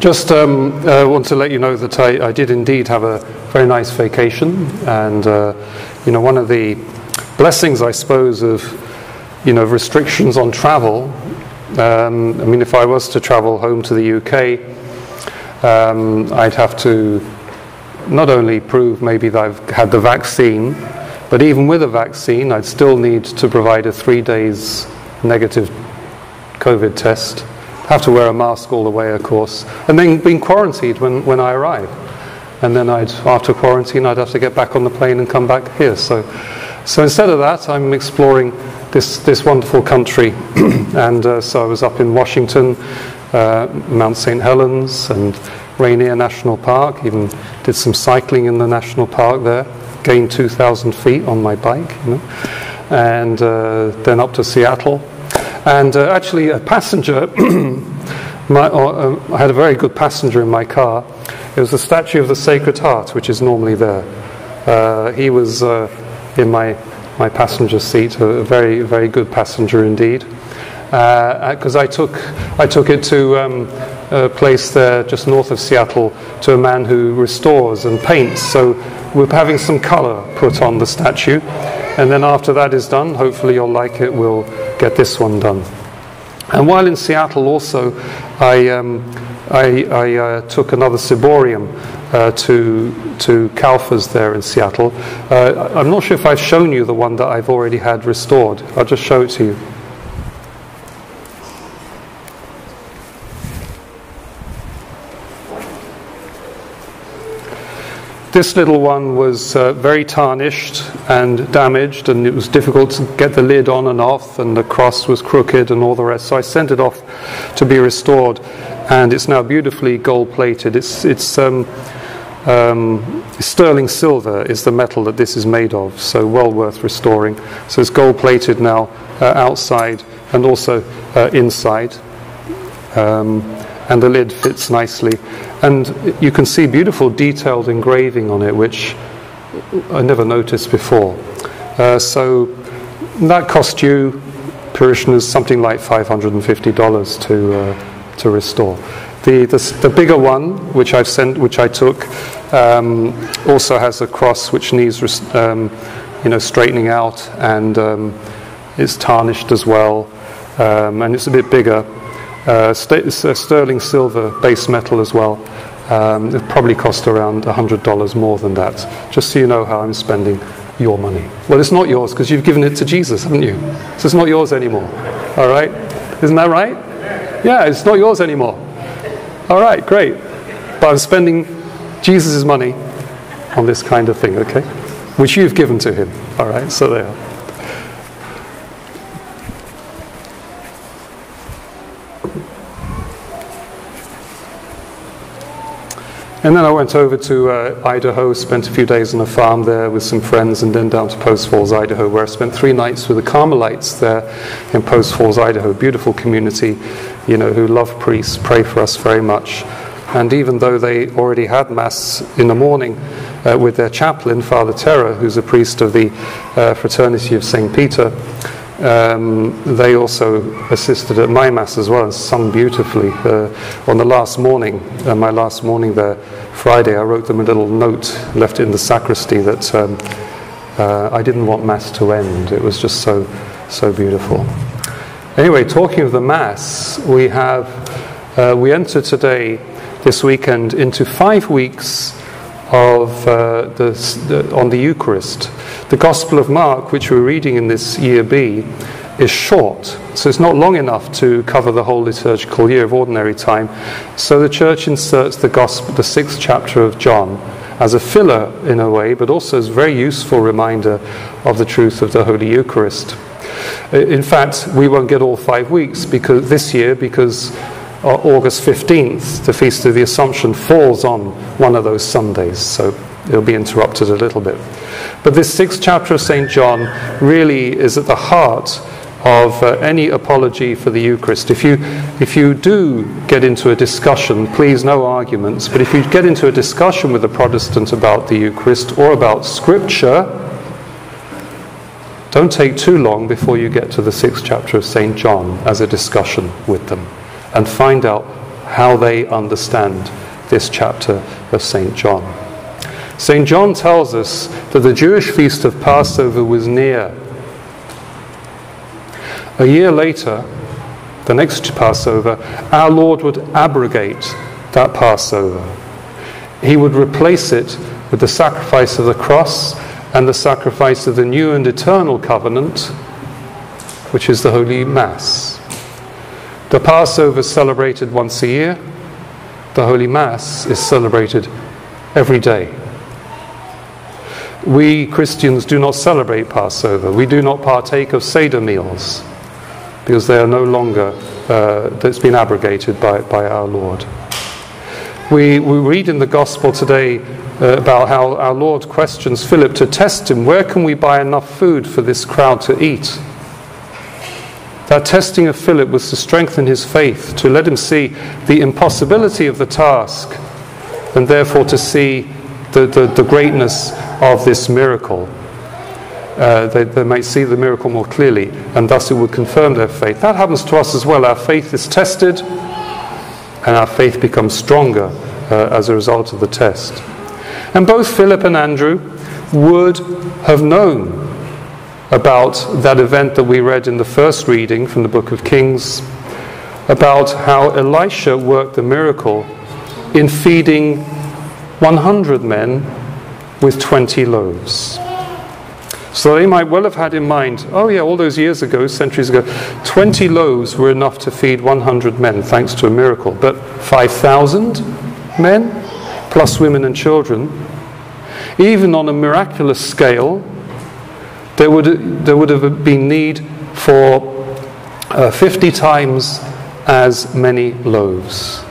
Just um, uh, want to let you know that I, I, did indeed have a very nice vacation, and uh, you know one of the blessings, I suppose, of you know restrictions on travel. Um, I mean, if I was to travel home to the UK, um, I'd have to not only prove maybe that I've had the vaccine, but even with a vaccine, I'd still need to provide a three days negative COVID test. Have to wear a mask all the way, of course, and then being quarantined when, when I arrive. And then I'd, after quarantine, I'd have to get back on the plane and come back here. So, so instead of that, I'm exploring this, this wonderful country. and uh, so I was up in Washington, uh, Mount St. Helens, and Rainier National Park, even did some cycling in the national park there, gained 2,000 feet on my bike, you know, and uh, then up to Seattle. And uh, actually, a passenger, my, uh, I had a very good passenger in my car. It was the statue of the Sacred Heart, which is normally there. Uh, he was uh, in my, my passenger seat, a very, very good passenger indeed because uh, I took I took it to um, a place there just north of Seattle to a man who restores and paints. So we're having some colour put on the statue, and then after that is done, hopefully you'll like it. We'll get this one done. And while in Seattle, also, I um, I, I uh, took another ciborium uh, to to Kaufers there in Seattle. Uh, I'm not sure if I've shown you the one that I've already had restored. I'll just show it to you. This little one was uh, very tarnished and damaged, and it was difficult to get the lid on and off, and the cross was crooked and all the rest. So I sent it off to be restored, and it's now beautifully gold plated. It's, it's um, um, sterling silver is the metal that this is made of, so well worth restoring. So it's gold plated now uh, outside and also uh, inside. Um, and the lid fits nicely. And you can see beautiful detailed engraving on it, which I never noticed before. Uh, so that cost you, parishioners, something like $550 to, uh, to restore. The, the, the, bigger one, which I've sent, which I took, um, also has a cross which needs, um, you know, straightening out, and um, it's tarnished as well, um, and it's a bit bigger. Uh, st- sterling silver base metal as well. Um, it probably cost around $100 more than that, just so you know how I'm spending your money. Well, it's not yours because you've given it to Jesus, haven't you? So it's not yours anymore. All right? Isn't that right? Yeah, it's not yours anymore. All right, great. But I'm spending Jesus' money on this kind of thing, okay? Which you've given to him. All right, so there. And then I went over to uh, Idaho, spent a few days on a farm there with some friends, and then down to Post Falls, Idaho, where I spent three nights with the Carmelites there in Post Falls, Idaho. Beautiful community, you know, who love priests, pray for us very much. And even though they already had Mass in the morning uh, with their chaplain, Father Terra, who's a priest of the uh, Fraternity of St. Peter, um, they also assisted at my mass as well and sung beautifully. Uh, on the last morning, uh, my last morning there, Friday, I wrote them a little note, left it in the sacristy that um, uh, I didn't want mass to end. It was just so, so beautiful. Anyway, talking of the mass, we have uh, we enter today, this weekend, into five weeks of uh, the, the, on the Eucharist. The Gospel of Mark, which we're reading in this year B, is short, so it's not long enough to cover the whole liturgical year of ordinary time. So the Church inserts the Gospel, the sixth chapter of John, as a filler in a way, but also as a very useful reminder of the truth of the Holy Eucharist. In fact, we won't get all five weeks because this year because August 15th, the Feast of the Assumption, falls on one of those Sundays, so it'll be interrupted a little bit. But this sixth chapter of St. John really is at the heart of uh, any apology for the Eucharist. If you, if you do get into a discussion, please no arguments, but if you get into a discussion with a Protestant about the Eucharist or about Scripture, don't take too long before you get to the sixth chapter of St. John as a discussion with them and find out how they understand this chapter of St. John. St. John tells us that the Jewish feast of Passover was near. A year later, the next Passover, our Lord would abrogate that Passover. He would replace it with the sacrifice of the cross and the sacrifice of the new and eternal covenant, which is the Holy Mass. The Passover is celebrated once a year, the Holy Mass is celebrated every day. We Christians do not celebrate Passover. We do not partake of Seder meals because they are no longer, uh, that's been abrogated by, by our Lord. We, we read in the Gospel today uh, about how our Lord questions Philip to test him where can we buy enough food for this crowd to eat? That testing of Philip was to strengthen his faith, to let him see the impossibility of the task, and therefore to see the, the, the greatness of this miracle. Uh, they, they might see the miracle more clearly, and thus it would confirm their faith. That happens to us as well. Our faith is tested, and our faith becomes stronger uh, as a result of the test. And both Philip and Andrew would have known about that event that we read in the first reading from the book of Kings, about how Elisha worked the miracle in feeding 100 men with 20 loaves. So they might well have had in mind, oh yeah, all those years ago, centuries ago, 20 loaves were enough to feed 100 men thanks to a miracle. But 5,000 men, plus women and children, even on a miraculous scale, there would, there would have been need for uh, 50 times as many loaves.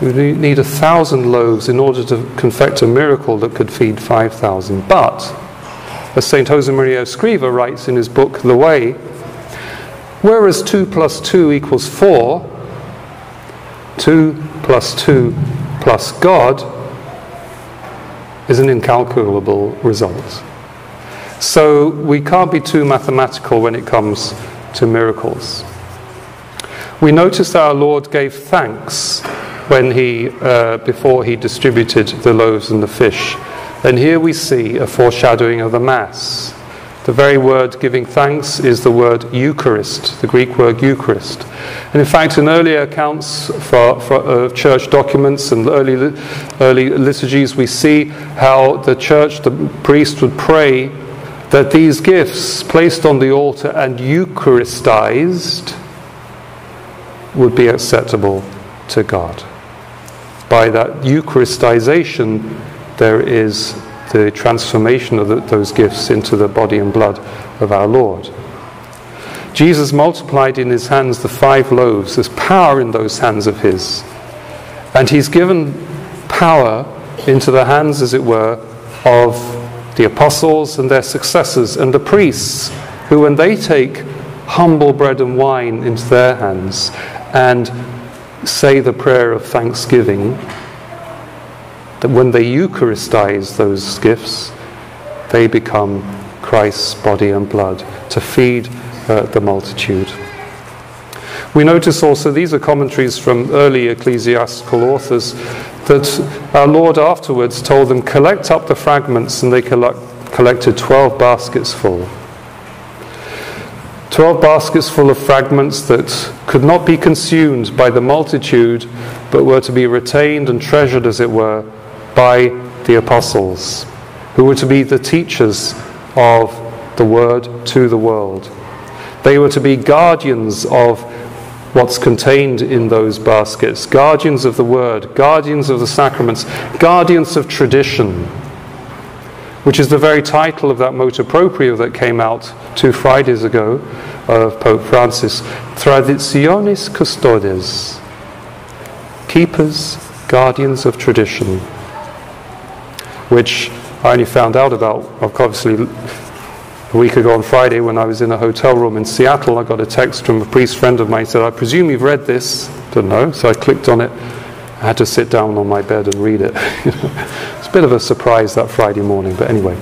You need a thousand loaves in order to confect a miracle that could feed 5,000. But, as St. Josemaria Escriva writes in his book, The Way, whereas 2 plus 2 equals 4, 2 plus 2 plus God is an incalculable result. So we can't be too mathematical when it comes to miracles. We notice that our Lord gave thanks when he, uh, before he distributed the loaves and the fish. And here we see a foreshadowing of the Mass. The very word giving thanks is the word Eucharist, the Greek word Eucharist. And in fact, in earlier accounts for, for, of church documents and early, early liturgies, we see how the church, the priest would pray that these gifts placed on the altar and Eucharistized would be acceptable to God. By that Eucharistization, there is the transformation of the, those gifts into the body and blood of our Lord. Jesus multiplied in his hands the five loaves. There's power in those hands of his. And he's given power into the hands, as it were, of the apostles and their successors, and the priests, who, when they take humble bread and wine into their hands and say the prayer of thanksgiving, that when they Eucharistize those gifts, they become Christ's body and blood to feed uh, the multitude. We notice also, these are commentaries from early ecclesiastical authors, that our Lord afterwards told them, collect up the fragments, and they collect, collected 12 baskets full. 12 baskets full of fragments that could not be consumed by the multitude, but were to be retained and treasured, as it were, by the apostles, who were to be the teachers of the word to the world. They were to be guardians of what's contained in those baskets. Guardians of the word, guardians of the sacraments, guardians of tradition, which is the very title of that motu proprio that came out two Fridays ago of Pope Francis. Traditionis Custodes, keepers, guardians of tradition, which I only found out about, obviously a week ago on Friday, when I was in a hotel room in Seattle, I got a text from a priest friend of mine. He said, I presume you've read this. Don't know. So I clicked on it. I had to sit down on my bed and read it. it's a bit of a surprise that Friday morning, but anyway.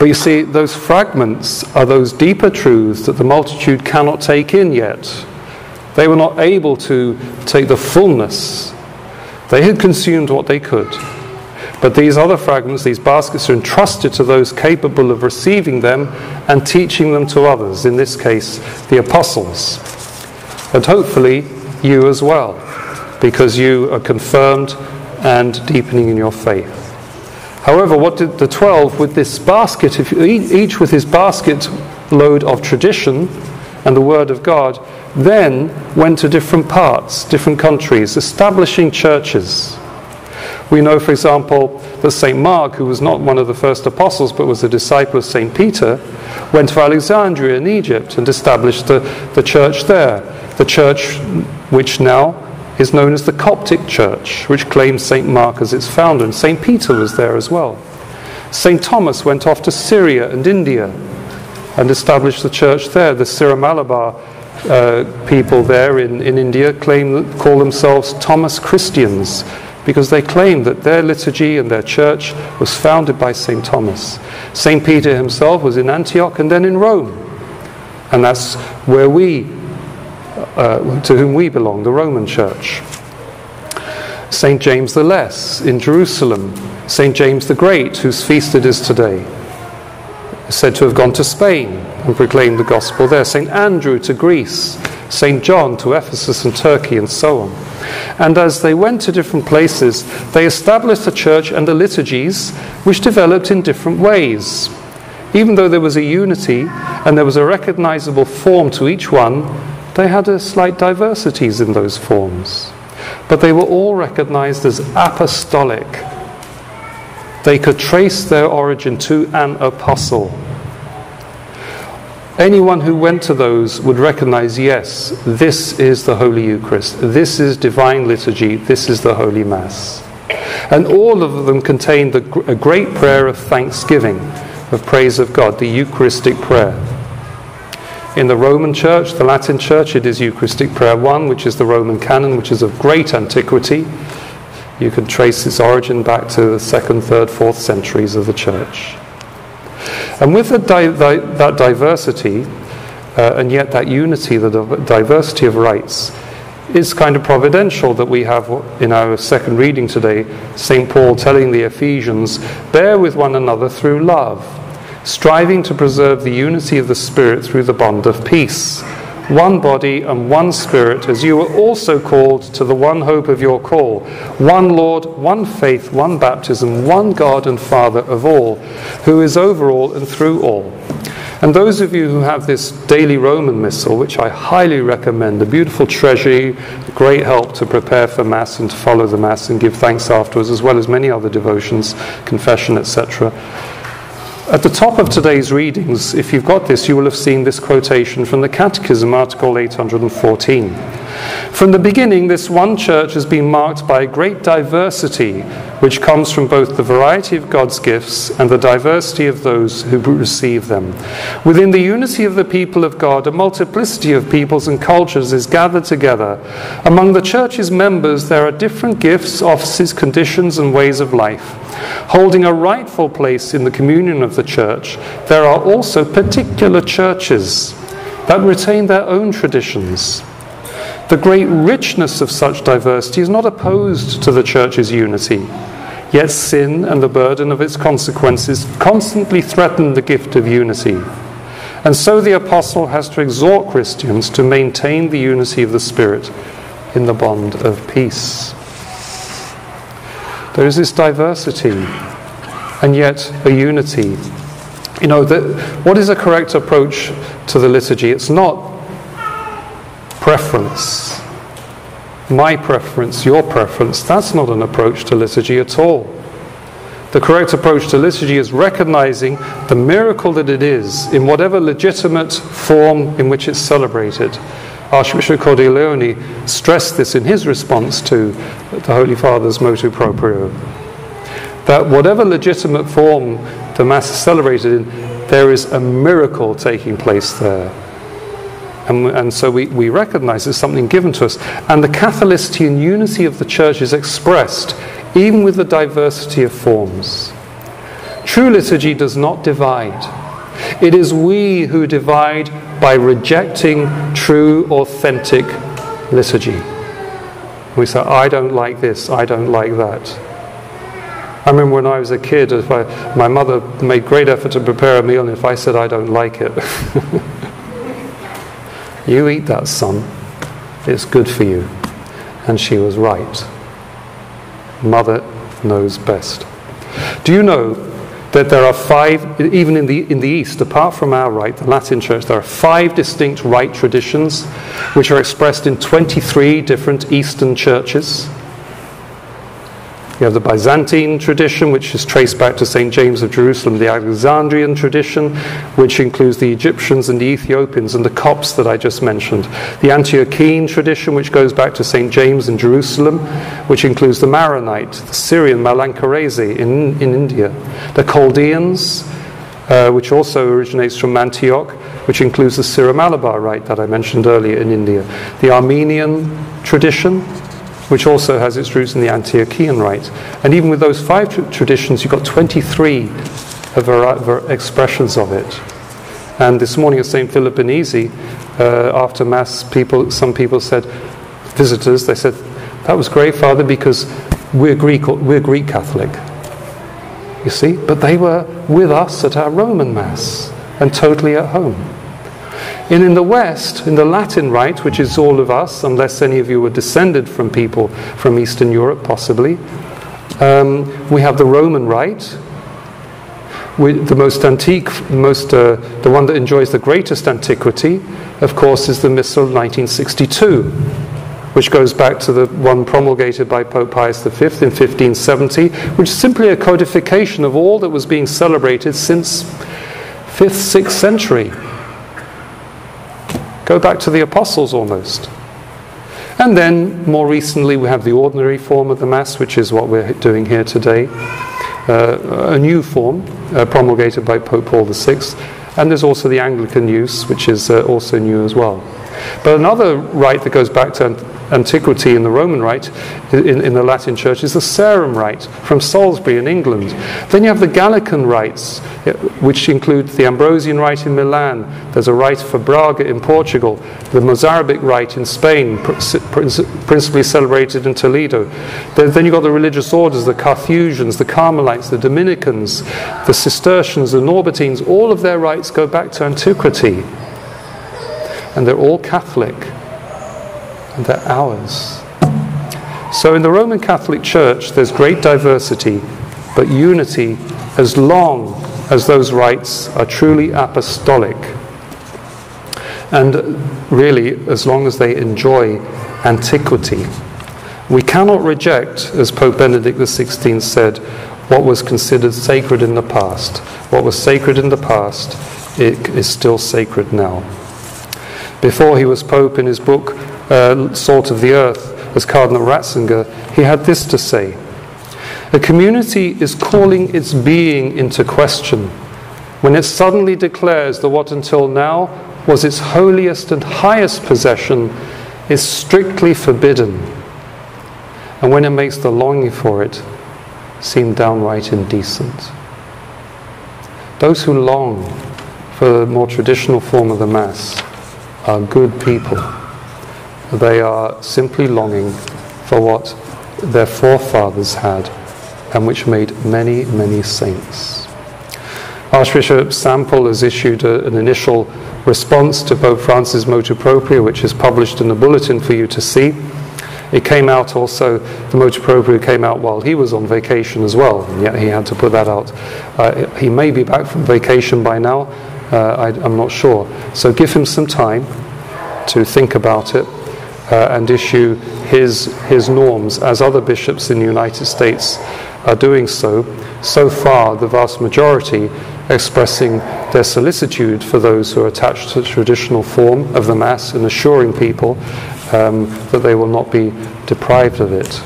But you see, those fragments are those deeper truths that the multitude cannot take in yet. They were not able to take the fullness. They had consumed what they could. But these other fragments, these baskets, are entrusted to those capable of receiving them and teaching them to others, in this case, the apostles. And hopefully, you as well, because you are confirmed and deepening in your faith. However, what did the twelve with this basket, if each with his basket load of tradition and the word of God, then went to different parts, different countries, establishing churches. We know, for example, that St. Mark, who was not one of the first apostles but was a disciple of St. Peter, went to Alexandria in Egypt and established the, the church there. The church which now is known as the Coptic Church, which claims St. Mark as its founder, and St. Peter was there as well. St. Thomas went off to Syria and India and established the church there. The Syro Malabar uh, people there in, in India claim call themselves Thomas Christians because they claim that their liturgy and their church was founded by St. Thomas. St. Peter himself was in Antioch and then in Rome. And that's where we, uh, to whom we belong, the Roman Church. St. James the Less in Jerusalem, St. James the Great, whose feast it is today, said to have gone to Spain and proclaimed the gospel there. St. Andrew to Greece, St. John to Ephesus and Turkey, and so on. And as they went to different places, they established a church and the liturgies which developed in different ways. Even though there was a unity and there was a recognizable form to each one, they had a slight diversities in those forms. But they were all recognized as apostolic. They could trace their origin to an apostle. Anyone who went to those would recognize yes, this is the Holy Eucharist, this is divine liturgy, this is the Holy Mass. And all of them contain the, a great prayer of thanksgiving, of praise of God, the Eucharistic prayer. In the Roman Church, the Latin Church, it is Eucharistic Prayer 1, which is the Roman canon, which is of great antiquity. You can trace its origin back to the second, third, fourth centuries of the Church. And with di- di- that diversity, uh, and yet that unity, the diversity of rites, is kind of providential that we have in our second reading today St. Paul telling the Ephesians, bear with one another through love, striving to preserve the unity of the Spirit through the bond of peace one body and one spirit, as you were also called to the one hope of your call, one Lord, one faith, one baptism, one God and Father of all, who is over all and through all. And those of you who have this daily Roman Missal, which I highly recommend, a beautiful treasury, great help to prepare for Mass and to follow the Mass and give thanks afterwards, as well as many other devotions, confession, etc. At the top of today's readings, if you've got this, you will have seen this quotation from the Catechism, Article 814. From the beginning, this one church has been marked by a great diversity, which comes from both the variety of God's gifts and the diversity of those who receive them. Within the unity of the people of God, a multiplicity of peoples and cultures is gathered together. Among the church's members, there are different gifts, offices, conditions, and ways of life. Holding a rightful place in the communion of the church, there are also particular churches that retain their own traditions the great richness of such diversity is not opposed to the church's unity. Yet sin and the burden of its consequences constantly threaten the gift of unity. And so the apostle has to exhort Christians to maintain the unity of the Spirit in the bond of peace. There is this diversity and yet a unity. You know, the, what is a correct approach to the liturgy? It's not preference. My preference, your preference, that's not an approach to liturgy at all. The correct approach to liturgy is recognizing the miracle that it is in whatever legitimate form in which it's celebrated. Archbishop Cordileone stressed this in his response to the Holy Father's motu proprio. That whatever legitimate form the Mass is celebrated in, there is a miracle taking place there. And, and so we, we recognize it's something given to us. And the Catholicity and unity of the church is expressed even with the diversity of forms. True liturgy does not divide. It is we who divide by rejecting true, authentic liturgy. We say, I don't like this, I don't like that. I remember when I was a kid, if I, my mother made great effort to prepare a meal, and if I said I don't like it, you eat that, son. It's good for you. And she was right. Mother knows best. Do you know that there are five, even in the, in the East, apart from our rite, the Latin Church, there are five distinct rite traditions which are expressed in 23 different Eastern churches. You have the Byzantine tradition, which is traced back to St. James of Jerusalem, the Alexandrian tradition, which includes the Egyptians and the Ethiopians and the Copts that I just mentioned, the Antiochene tradition, which goes back to St. James in Jerusalem, which includes the Maronite, the Syrian Malankarese in, in India, the Chaldeans, uh, which also originates from Antioch, which includes the Syro-Malabar rite that I mentioned earlier in India, the Armenian tradition, which also has its roots in the Antiochian rite. And even with those five tra- traditions, you've got 23 expressions of it. And this morning at St. Philip Benizi, uh, after Mass, people, some people said, visitors, they said, that was great, Father, because we're Greek, we're Greek Catholic. You see? But they were with us at our Roman Mass and totally at home. And in the West, in the Latin Rite, which is all of us, unless any of you were descended from people from Eastern Europe, possibly, um, we have the Roman Rite. The most antique, most, uh, the one that enjoys the greatest antiquity, of course, is the Missal of 1962, which goes back to the one promulgated by Pope Pius V in 1570, which is simply a codification of all that was being celebrated since 5th, 6th century. Go back to the apostles almost. And then, more recently, we have the ordinary form of the Mass, which is what we're doing here today. Uh, a new form uh, promulgated by Pope Paul VI. And there's also the Anglican use, which is uh, also new as well. But another rite that goes back to antiquity in the Roman Rite, in, in, the Latin Church, is the Sarum Rite from Salisbury in England. Then you have the Gallican rites, eh, which include the Ambrosian Rite in Milan. There's a rite for Braga in Portugal, the Mozarabic Rite in Spain, principally celebrated in Toledo. Then you've got the religious orders, the Carthusians, the Carmelites, the Dominicans, the Cistercians, the Norbertines. All of their rites go back to antiquity. And they're all Catholic they're ours. So in the Roman Catholic Church, there's great diversity, but unity as long as those rites are truly apostolic. And really, as long as they enjoy antiquity. We cannot reject, as Pope Benedict XVI said, what was considered sacred in the past. What was sacred in the past it is still sacred now. Before he was Pope, in his book uh, Salt of the Earth, as Cardinal Ratzinger, he had this to say A community is calling its being into question when it suddenly declares that what until now was its holiest and highest possession is strictly forbidden, and when it makes the longing for it seem downright indecent. Those who long for the more traditional form of the Mass are good people. They are simply longing for what their forefathers had and which made many, many saints. Archbishop Sample has issued a, an initial response to Pope Francis' motu proprio, which is published in the bulletin for you to see. It came out also, the motu proprio came out while he was on vacation as well, and yet he had to put that out. Uh, he may be back from vacation by now, uh, I, I'm not sure. So give him some time to think about it uh, and issue his, his norms, as other bishops in the United States are doing so. So far, the vast majority expressing their solicitude for those who are attached to the traditional form of the Mass and assuring people um, that they will not be deprived of it.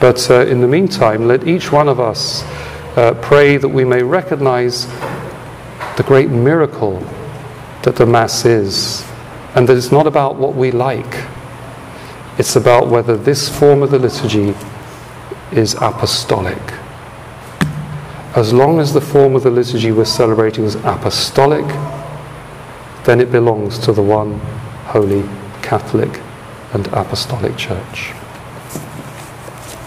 But uh, in the meantime, let each one of us uh, pray that we may recognize the great miracle that the Mass is, and that it's not about what we like it's about whether this form of the liturgy is apostolic. As long as the form of the liturgy we're celebrating is apostolic, then it belongs to the one holy Catholic and Apostolic Church.